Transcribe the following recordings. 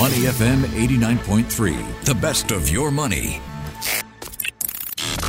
Money FM 89.3, the best of your money.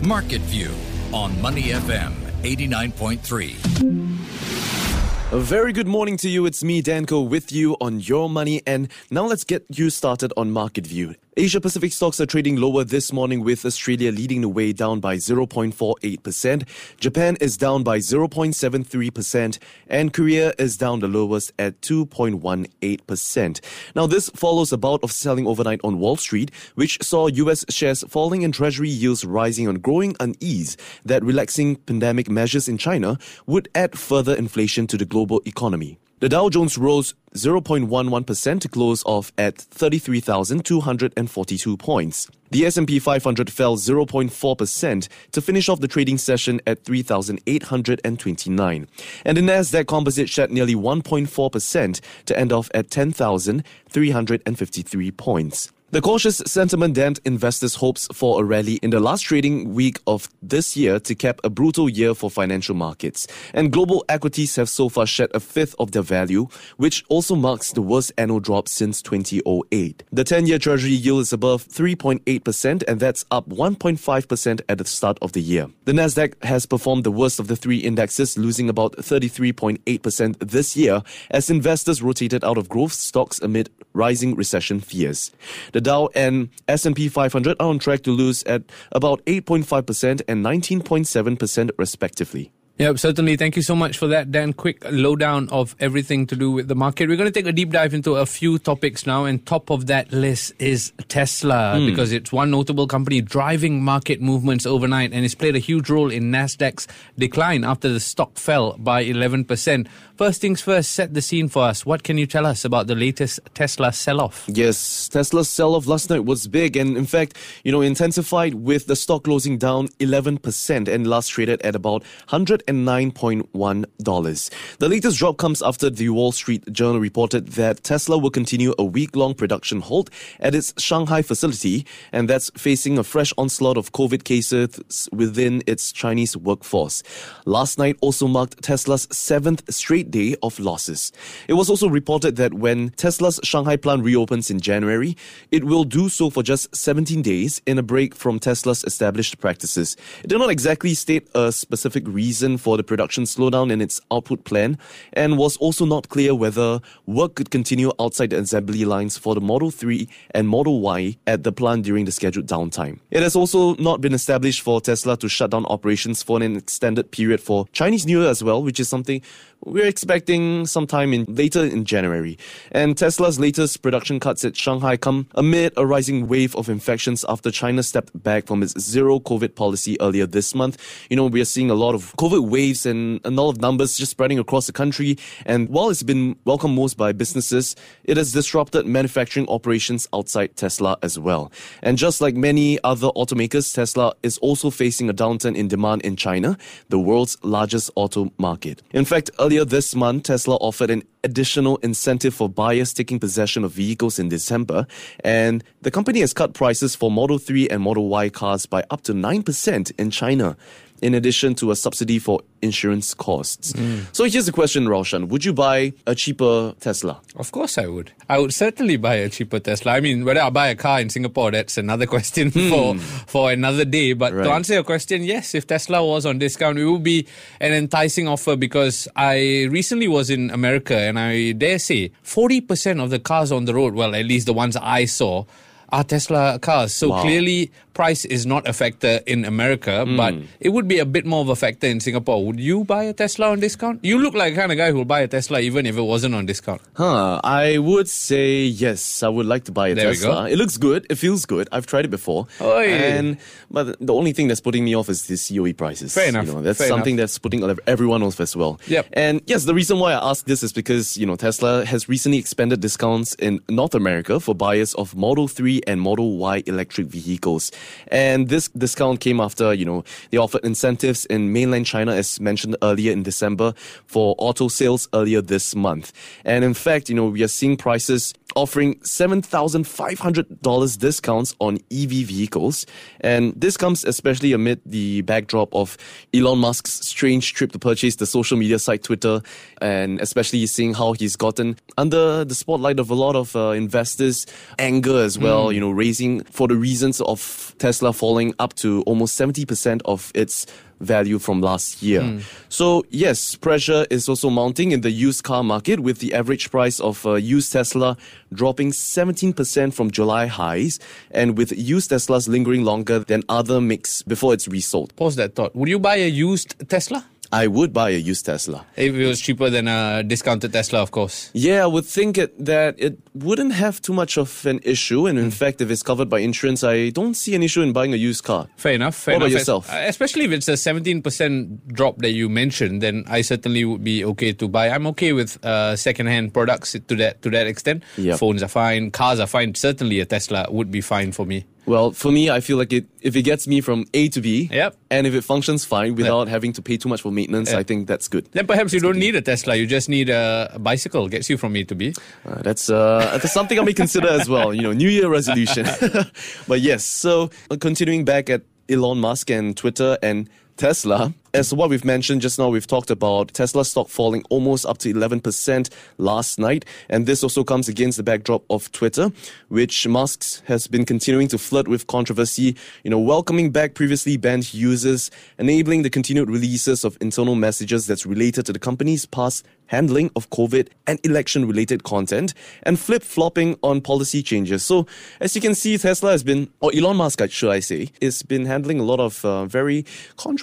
Market View on Money FM 89.3. A very good morning to you. It's me, Danko, with you on Your Money. And now let's get you started on Market View. Asia Pacific stocks are trading lower this morning with Australia leading the way down by 0.48%. Japan is down by 0.73% and Korea is down the lowest at 2.18%. Now this follows a bout of selling overnight on Wall Street, which saw US shares falling and treasury yields rising on growing unease that relaxing pandemic measures in China would add further inflation to the global economy. The Dow Jones rose 0.11% to close off at 33,242 points. The S&P 500 fell 0.4% to finish off the trading session at 3,829. And the Nasdaq Composite shed nearly 1.4% to end off at 10,353 points. The cautious sentiment dent investors' hopes for a rally in the last trading week of this year to cap a brutal year for financial markets. And global equities have so far shed a fifth of their value, which also marks the worst annual drop since 2008. The 10 year Treasury yield is above 3.8%, and that's up 1.5% at the start of the year. The Nasdaq has performed the worst of the three indexes, losing about 33.8% this year as investors rotated out of growth stocks amid rising recession fears. The the Dow and S&P 500 are on track to lose at about 8.5% and 19.7% respectively. Yep, certainly. Thank you so much for that, Dan. Quick lowdown of everything to do with the market. We're going to take a deep dive into a few topics now, and top of that list is Tesla, mm. because it's one notable company driving market movements overnight, and it's played a huge role in Nasdaq's decline after the stock fell by 11%. First things first, set the scene for us. What can you tell us about the latest Tesla sell-off? Yes, Tesla's sell-off last night was big, and in fact, you know, intensified with the stock closing down 11% and last traded at about 100 $109.1. The latest drop comes after the Wall Street Journal reported that Tesla will continue a week long production halt at its Shanghai facility, and that's facing a fresh onslaught of COVID cases within its Chinese workforce. Last night also marked Tesla's seventh straight day of losses. It was also reported that when Tesla's Shanghai plant reopens in January, it will do so for just 17 days in a break from Tesla's established practices. It did not exactly state a specific reason for the production slowdown in its output plan and was also not clear whether work could continue outside the assembly lines for the Model 3 and Model Y at the plant during the scheduled downtime. It has also not been established for Tesla to shut down operations for an extended period for Chinese New Year as well, which is something we're expecting sometime in later in January. And Tesla's latest production cuts at Shanghai come amid a rising wave of infections after China stepped back from its zero COVID policy earlier this month. You know, we are seeing a lot of COVID waves and a lot of numbers just spreading across the country. And while it's been welcomed most by businesses, it has disrupted manufacturing operations outside Tesla as well. And just like many other automakers, Tesla is also facing a downturn in demand in China, the world's largest auto market. In fact, Earlier this month, Tesla offered an additional incentive for buyers taking possession of vehicles in December, and the company has cut prices for Model 3 and Model Y cars by up to 9% in China in addition to a subsidy for insurance costs. Mm. So here's the question, Roshan. Would you buy a cheaper Tesla? Of course I would. I would certainly buy a cheaper Tesla. I mean, whether I buy a car in Singapore, that's another question hmm. for, for another day. But right. to answer your question, yes, if Tesla was on discount, it would be an enticing offer because I recently was in America and I dare say 40% of the cars on the road, well, at least the ones I saw, are Tesla cars. So wow. clearly, price is not a factor in America, mm. but it would be a bit more of a factor in Singapore. Would you buy a Tesla on discount? You look like the kind of guy who will buy a Tesla even if it wasn't on discount. Huh. I would say yes. I would like to buy a there Tesla. It looks good. It feels good. I've tried it before. Oy. And but the only thing that's putting me off is the COE prices. Fair enough. You know, that's Fair something enough. that's putting everyone off as well. Yep. And yes, the reason why I ask this is because you know Tesla has recently expanded discounts in North America for buyers of Model 3 and Model Y electric vehicles. And this discount came after, you know, they offered incentives in mainland China, as mentioned earlier in December, for auto sales earlier this month. And in fact, you know, we are seeing prices offering $7,500 discounts on EV vehicles. And this comes especially amid the backdrop of Elon Musk's strange trip to purchase the social media site Twitter, and especially seeing how he's gotten under the spotlight of a lot of uh, investors' anger as well, mm. you know, raising for the reasons of Tesla falling up to almost 70% of its value from last year. Mm. So, yes, pressure is also mounting in the used car market with the average price of a used Tesla dropping 17% from July highs and with used Teslas lingering longer than other makes before it's resold. Pause that thought. Would you buy a used Tesla? I would buy a used Tesla. If it was cheaper than a discounted Tesla, of course. Yeah, I would think it, that it wouldn't have too much of an issue. And in mm. fact, if it's covered by insurance, I don't see an issue in buying a used car. Fair enough. Fair what enough. about yourself? Especially if it's a 17% drop that you mentioned, then I certainly would be okay to buy. I'm okay with uh, second-hand products to that to that extent. Yep. Phones are fine, cars are fine. Certainly, a Tesla would be fine for me. Well, for me, I feel like it if it gets me from A to B, yep. and if it functions fine without yep. having to pay too much for maintenance, yep. I think that's good. Then perhaps that's you don't need a Tesla. You just need a bicycle. Gets you from A to B. Uh, that's uh, that's something I may consider as well. You know, New Year resolution. but yes, so uh, continuing back at Elon Musk and Twitter and Tesla. As what we've mentioned just now, we've talked about Tesla stock falling almost up to 11% last night. And this also comes against the backdrop of Twitter, which Musk has been continuing to flirt with controversy, you know, welcoming back previously banned users, enabling the continued releases of internal messages that's related to the company's past handling of COVID and election related content, and flip flopping on policy changes. So, as you can see, Tesla has been, or Elon Musk, should I say, has been handling a lot of uh, very controversial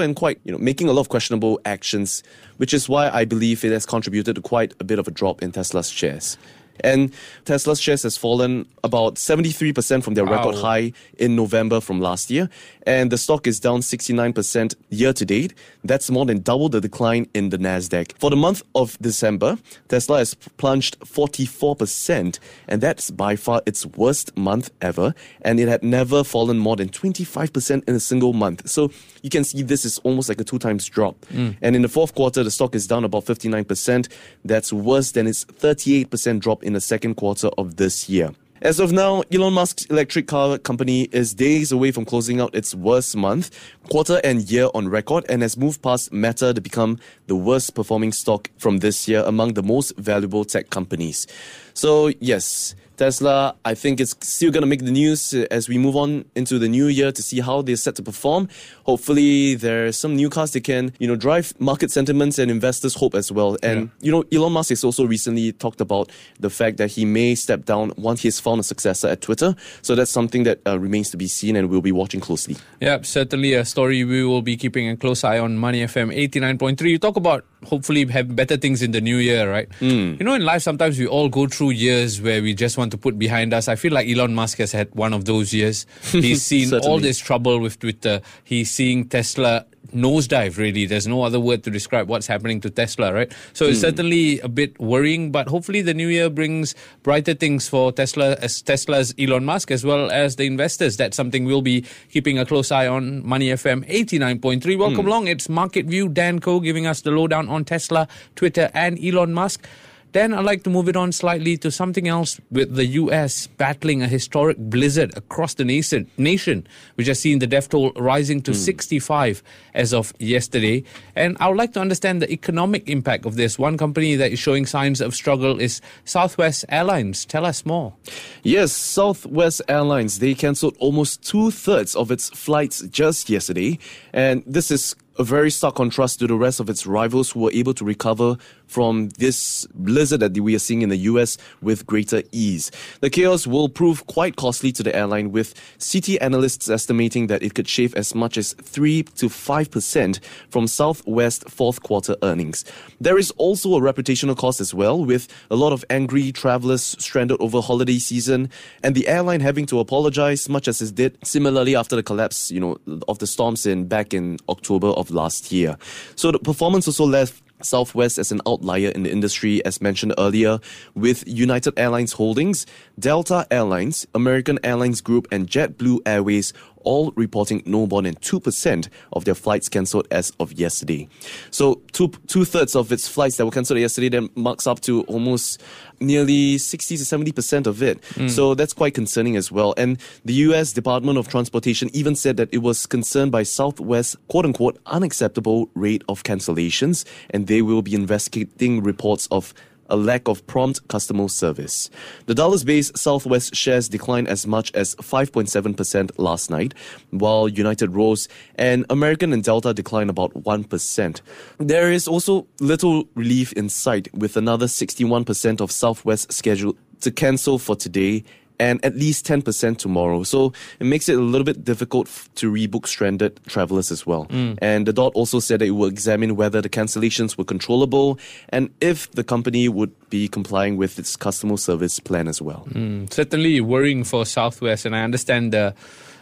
and quite quite, you know, making a lot of questionable actions, which is why I believe it has contributed to quite a bit of a drop in Tesla's shares. And Tesla's shares has fallen about 73% from their wow. record high in November from last year. And the stock is down 69% year to date. That's more than double the decline in the NASDAQ. For the month of December, Tesla has plunged 44%, and that's by far its worst month ever. And it had never fallen more than 25% in a single month. So you can see this is almost like a two times drop. Mm. And in the fourth quarter, the stock is down about 59%. That's worse than its 38% drop in the second quarter of this year. As of now, Elon Musk's electric car company is days away from closing out its worst month, quarter, and year on record and has moved past Meta to become the worst performing stock from this year among the most valuable tech companies. So, yes, Tesla, I think it's still going to make the news as we move on into the new year to see how they're set to perform. Hopefully, there's some new cars that can, you know, drive market sentiments and investors' hope as well. And, yeah. you know, Elon Musk has also recently talked about the fact that he may step down once he's found a successor at Twitter. So that's something that uh, remains to be seen and we'll be watching closely. Yeah, certainly a story we will be keeping a close eye on Money FM 89.3. You talk about hopefully have better things in the new year, right? Mm. You know, in life, sometimes we all go through years where we just want to put behind us. I feel like Elon Musk has had one of those years. He's seen all this trouble with Twitter. He's seeing Tesla nosedive, really. There's no other word to describe what's happening to Tesla, right? So it's hmm. certainly a bit worrying, but hopefully the new year brings brighter things for Tesla, as Tesla's Elon Musk, as well as the investors. That's something we'll be keeping a close eye on. Money FM 89.3. Welcome mm. along. It's Market View. Dan Ko giving us the lowdown on Tesla, Twitter, and Elon Musk. Then I'd like to move it on slightly to something else with the US battling a historic blizzard across the nation, nation which has seen the death toll rising to mm. 65 as of yesterday. And I would like to understand the economic impact of this. One company that is showing signs of struggle is Southwest Airlines. Tell us more. Yes, Southwest Airlines, they cancelled almost two thirds of its flights just yesterday. And this is a very stark contrast to the rest of its rivals who were able to recover from this blizzard that we are seeing in the US with greater ease. The chaos will prove quite costly to the airline, with Citi analysts estimating that it could shave as much as 3 to 5% from Southwest fourth quarter earnings. There is also a reputational cost as well, with a lot of angry travelers stranded over holiday season, and the airline having to apologize much as it did similarly after the collapse, you know, of the storms in back in October of last year. So the performance also left Southwest as an outlier in the industry, as mentioned earlier, with United Airlines Holdings, Delta Airlines, American Airlines Group, and JetBlue Airways all reporting no more than 2% of their flights cancelled as of yesterday. So two, two-thirds of its flights that were cancelled yesterday then marks up to almost nearly 60 to 70% of it. Mm. So that's quite concerning as well. And the US Department of Transportation even said that it was concerned by Southwest quote unquote unacceptable rate of cancellations and they will be investigating reports of a lack of prompt customer service. The Dallas based Southwest shares declined as much as 5.7% last night, while United rose and American and Delta declined about 1%. There is also little relief in sight, with another 61% of Southwest scheduled to cancel for today and at least 10% tomorrow. So it makes it a little bit difficult f- to rebook stranded travelers as well. Mm. And the DOT also said that it will examine whether the cancellations were controllable and if the company would be complying with its customer service plan as well. Mm. Certainly worrying for Southwest, and I understand the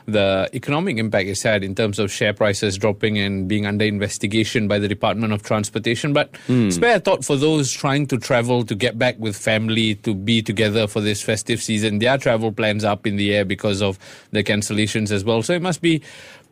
the economic impact it's had in terms of share prices dropping and being under investigation by the Department of Transportation. But mm. spare thought for those trying to travel to get back with family to be together for this festive season. Their travel plans up in the air because of the cancellations as well. So it must be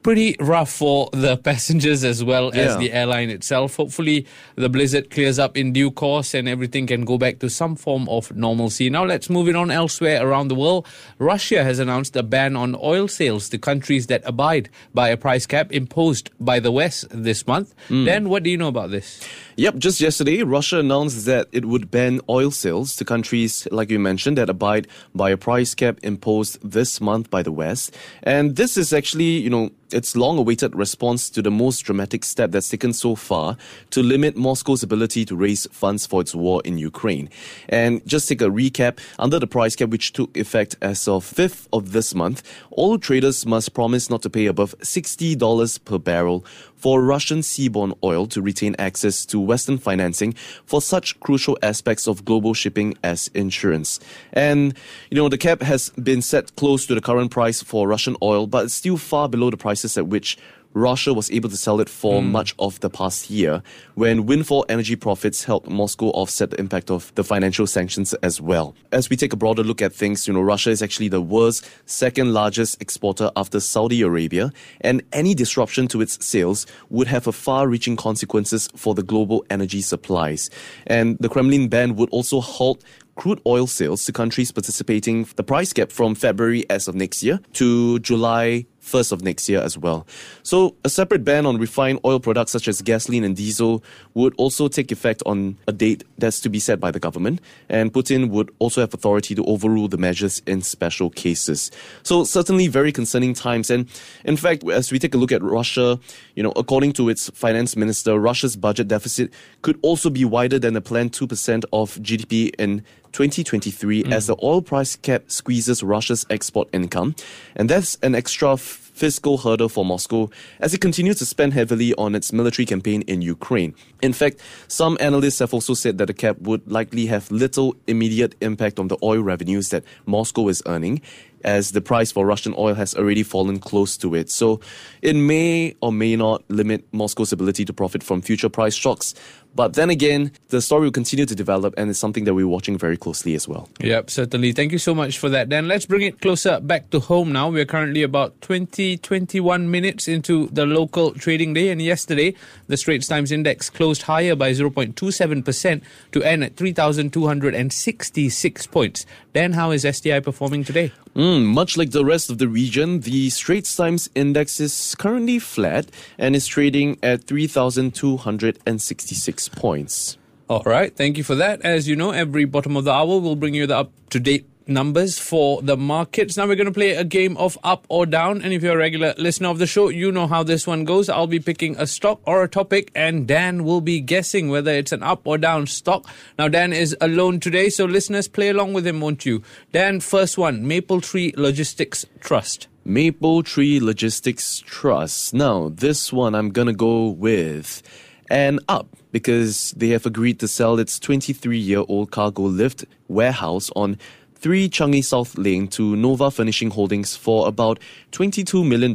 pretty rough for the passengers as well yeah. as the airline itself. Hopefully, the blizzard clears up in due course and everything can go back to some form of normalcy. Now, let's move it on elsewhere around the world. Russia has announced a ban on oil sales to countries that abide by a price cap imposed by the West this month. Mm. Then, what do you know about this? Yep, just yesterday, Russia announced that it would ban oil sales to countries, like you mentioned, that abide by a price cap imposed this month by the West. And this is actually, you know, its long awaited response to the most dramatic step that's taken so far to limit Moscow's ability to raise funds for its war in Ukraine. And just take a recap under the price cap, which took effect as of 5th of this month, all traders must promise not to pay above $60 per barrel for Russian seaborne oil to retain access to Western financing for such crucial aspects of global shipping as insurance. And, you know, the cap has been set close to the current price for Russian oil, but it's still far below the prices at which Russia was able to sell it for mm. much of the past year when windfall energy profits helped Moscow offset the impact of the financial sanctions as well. As we take a broader look at things, you know, Russia is actually the world's second largest exporter after Saudi Arabia, and any disruption to its sales would have a far-reaching consequences for the global energy supplies. And the Kremlin ban would also halt crude oil sales to countries participating the price cap from February as of next year to July 1st of next year as well. So, a separate ban on refined oil products such as gasoline and diesel would also take effect on a date that's to be set by the government, and Putin would also have authority to overrule the measures in special cases. So, certainly very concerning times. And in fact, as we take a look at Russia, you know, according to its finance minister, Russia's budget deficit could also be wider than the planned 2% of GDP in 2023 mm. as the oil price cap squeezes Russia's export income. And that's an extra fiscal hurdle for Moscow as it continues to spend heavily on its military campaign in Ukraine. In fact, some analysts have also said that the cap would likely have little immediate impact on the oil revenues that Moscow is earning as the price for Russian oil has already fallen close to it. So it may or may not limit Moscow's ability to profit from future price shocks. But then again, the story will continue to develop and it's something that we're watching very closely as well. Yep, certainly. Thank you so much for that. Then let's bring it closer back to home now. We're currently about 20, 21 minutes into the local trading day. And yesterday, the Straits Times Index closed higher by 0.27% to end at 3,266 points. Then how is STI performing today? Mm, much like the rest of the region, the Straits Times Index is currently flat and is trading at 3,266 points. All right, thank you for that. As you know, every bottom of the hour we'll bring you the up to date numbers for the markets. Now we're going to play a game of up or down. And if you're a regular listener of the show, you know how this one goes. I'll be picking a stock or a topic, and Dan will be guessing whether it's an up or down stock. Now, Dan is alone today, so listeners, play along with him, won't you? Dan, first one Mapletree Logistics Trust. Mapletree Logistics Trust. Now, this one I'm going to go with and up because they have agreed to sell its 23 year old cargo lift warehouse on 3 Changi South Lane to Nova Furnishing Holdings for about $22 million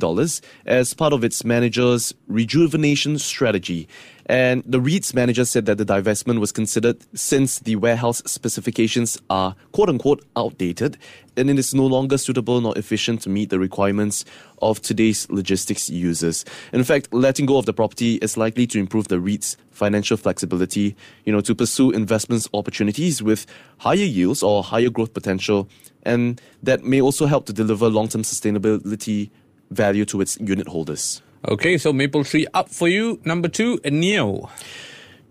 as part of its manager's rejuvenation strategy. And the REIT's manager said that the divestment was considered since the warehouse specifications are quote unquote outdated and it is no longer suitable nor efficient to meet the requirements of today's logistics users. In fact, letting go of the property is likely to improve the REIT's financial flexibility, you know, to pursue investments opportunities with higher yields or higher growth potential, and that may also help to deliver long-term sustainability value to its unit holders. Okay, so Mapletree up for you. Number two, NIO.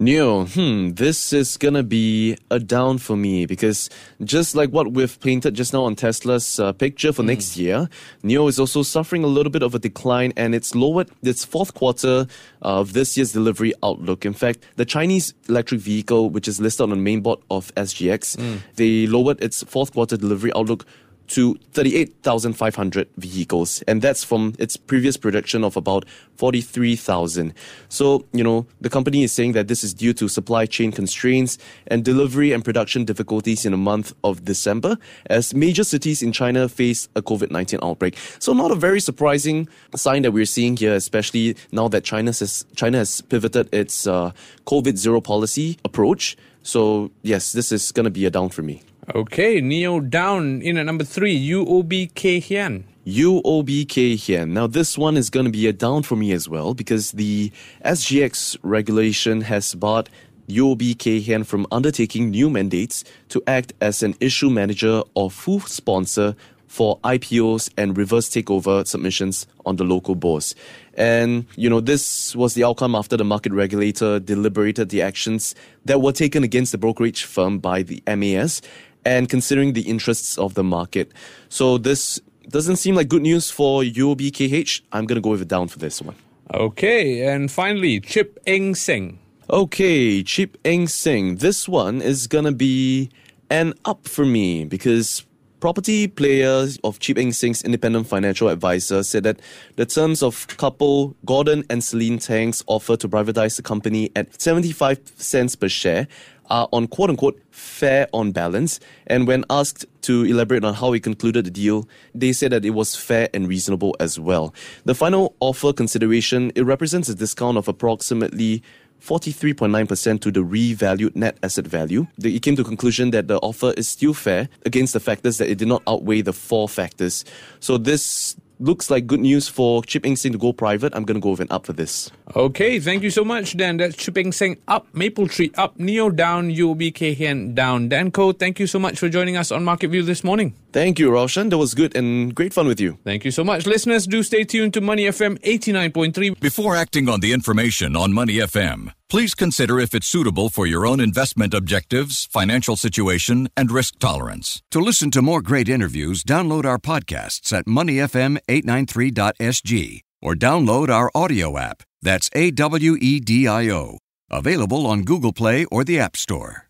Neo, hmm, this is gonna be a down for me because just like what we've painted just now on Tesla's uh, picture for mm. next year, NIO is also suffering a little bit of a decline and it's lowered its fourth quarter of this year's delivery outlook. In fact, the Chinese electric vehicle, which is listed on the main board of SGX, mm. they lowered its fourth quarter delivery outlook to 38,500 vehicles, and that's from its previous projection of about 43,000. So, you know, the company is saying that this is due to supply chain constraints and delivery and production difficulties in the month of December as major cities in China face a COVID 19 outbreak. So, not a very surprising sign that we're seeing here, especially now that China has, China has pivoted its uh, COVID zero policy approach. So, yes, this is going to be a down for me. Okay, NIO down in at number three, UOB Kay Hian. UOB Kay Hian. Now, this one is going to be a down for me as well because the SGX RegCo has barred UOB Kay Hian from undertaking new mandates to act as an issue manager or full sponsor for IPOs and reverse takeover submissions on the local bourse. And, you know, this was the outcome after the market regulator deliberated the actions that were taken against the brokerage firm by the MAS and considering the interests of the market. So this doesn't seem like good news for UOBKH. I'm going to go with a down for this one. Okay, and finally, Chip Eng Seng. Okay, Chip Eng Seng. This one is going to be an up for me because property players of Chip Seng's independent financial advisor said that the terms of couple Gordon and Celine Tang's offer to privatize the company at 75 cents per share are on quote unquote fair on balance. And when asked to elaborate on how he concluded the deal, they said that it was fair and reasonable as well. The final offer consideration, it represents a discount of approximately 43.9% to the revalued net asset value. It came to conclusion that the offer is still fair against the factors that it did not outweigh the four factors. So this looks like good news for Chip Eng Seng to go private. I'm going to go with an up for this. Okay, thank you so much, Dan. That's Chip Eng Seng up, Mapletree up, NIO down, UOB Kay Hian down. Dan Ko, thank you so much for joining us on Market View this morning. Thank you, Roshan. That was good and great fun with you. Thank you so much. Listeners, do stay tuned to Money FM 89.3. Before acting on the information on Money FM, please consider if it's suitable for your own investment objectives, financial situation, and risk tolerance. To listen to more great interviews, download our podcasts at moneyfm893.sg or download our audio app. That's A W E D I O. Available on Google Play or the App Store.